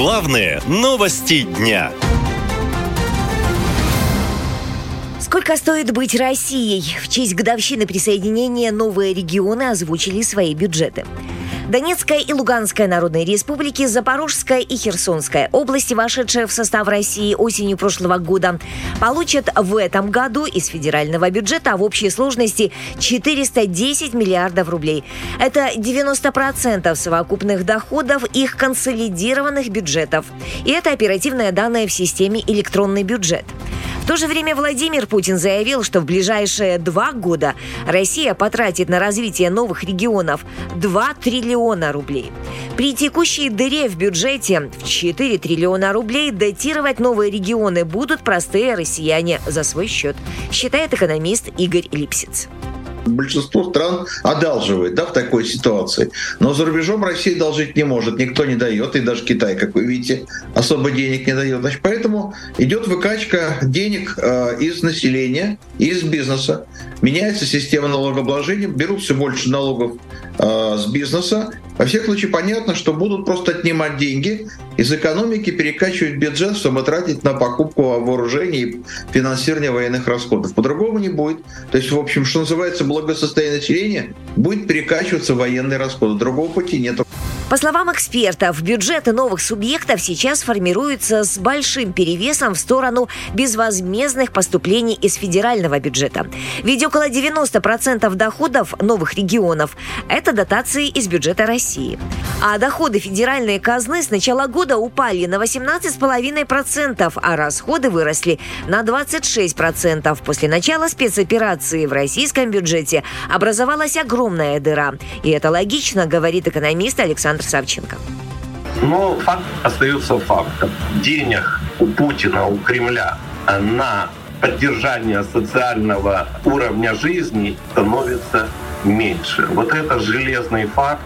Главные новости дня. Сколько стоит быть Россией? В честь годовщины присоединения новые регионы озвучили свои бюджеты. Донецкая и Луганская народные республики, Запорожская и Херсонская области, вошедшие в состав России осенью прошлого года, получат в этом году из федерального бюджета в общей сложности 410 миллиардов рублей. Это 90% совокупных доходов их консолидированных бюджетов. И это оперативные данные в системе «Электронный бюджет» то же время Владимир Путин заявил, что в ближайшие два года Россия потратит на развитие новых регионов 2 триллиона рублей. При текущей дыре в бюджете в 4 триллиона рублей датировать новые регионы будут простые россияне за свой счет, считает экономист Игорь Липсиц большинство стран одалживает да, в такой ситуации. Но за рубежом Россия должить не может, никто не дает, и даже Китай, как вы видите, особо денег не дает. Значит, поэтому идет выкачка денег э, из населения, из бизнеса. Меняется система налогообложения, берут все больше налогов э, с бизнеса, во всех случаях понятно, что будут просто отнимать деньги из экономики, перекачивать бюджет, чтобы тратить на покупку вооружений и финансирование военных расходов. По-другому не будет. То есть, в общем, что называется, благосостояние населения будет перекачиваться военные расходы. Другого пути нет. По словам экспертов, бюджеты новых субъектов сейчас формируются с большим перевесом в сторону безвозмездных поступлений из федерального бюджета. Ведь около 90% доходов новых регионов – это дотации из бюджета России. А доходы федеральной казны с начала года упали на 18,5%, а расходы выросли на 26%. После начала спецоперации в российском бюджете образовалась огромная дыра. И это логично, говорит экономист Александр Александр Савченко. Но факт остается фактом. Денег у Путина, у Кремля на поддержание социального уровня жизни становится меньше. Вот это железный факт,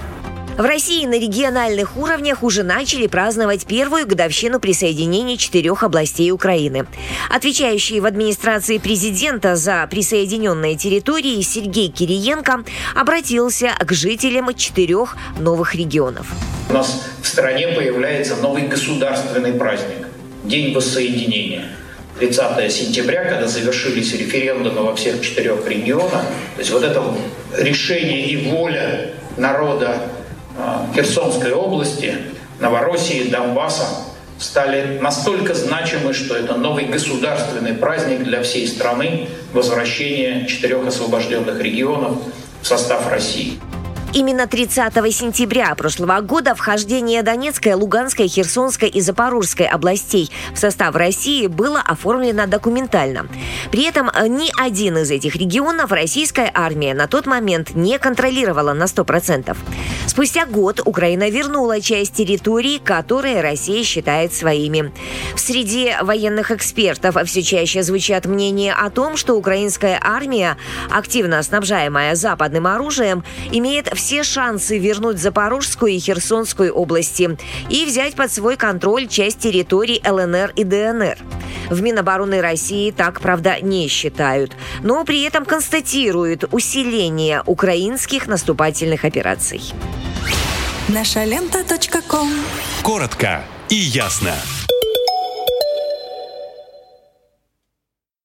в России на региональных уровнях уже начали праздновать первую годовщину присоединения четырех областей Украины. Отвечающий в администрации президента за присоединенные территории Сергей Кириенко обратился к жителям четырех новых регионов. У нас в стране появляется новый государственный праздник – День воссоединения. 30 сентября, когда завершились референдумы во всех четырех регионах, то есть вот это решение и воля народа Херсонской области, Новороссии, Донбасса стали настолько значимы, что это новый государственный праздник для всей страны возвращение четырех освобожденных регионов в состав России. Именно 30 сентября прошлого года вхождение Донецкой, Луганской, Херсонской и Запорожской областей в состав России было оформлено документально. При этом ни один из этих регионов российская армия на тот момент не контролировала на 100%. Спустя год Украина вернула часть территорий, которые Россия считает своими. В среде военных экспертов все чаще звучат мнения о том, что украинская армия, активно снабжаемая западным оружием, имеет все шансы вернуть Запорожскую и Херсонскую области и взять под свой контроль часть территорий ЛНР и ДНР. В Минобороны России так, правда, не считают, но при этом констатируют усиление украинских наступательных операций. Наша лента. Коротко и ясно.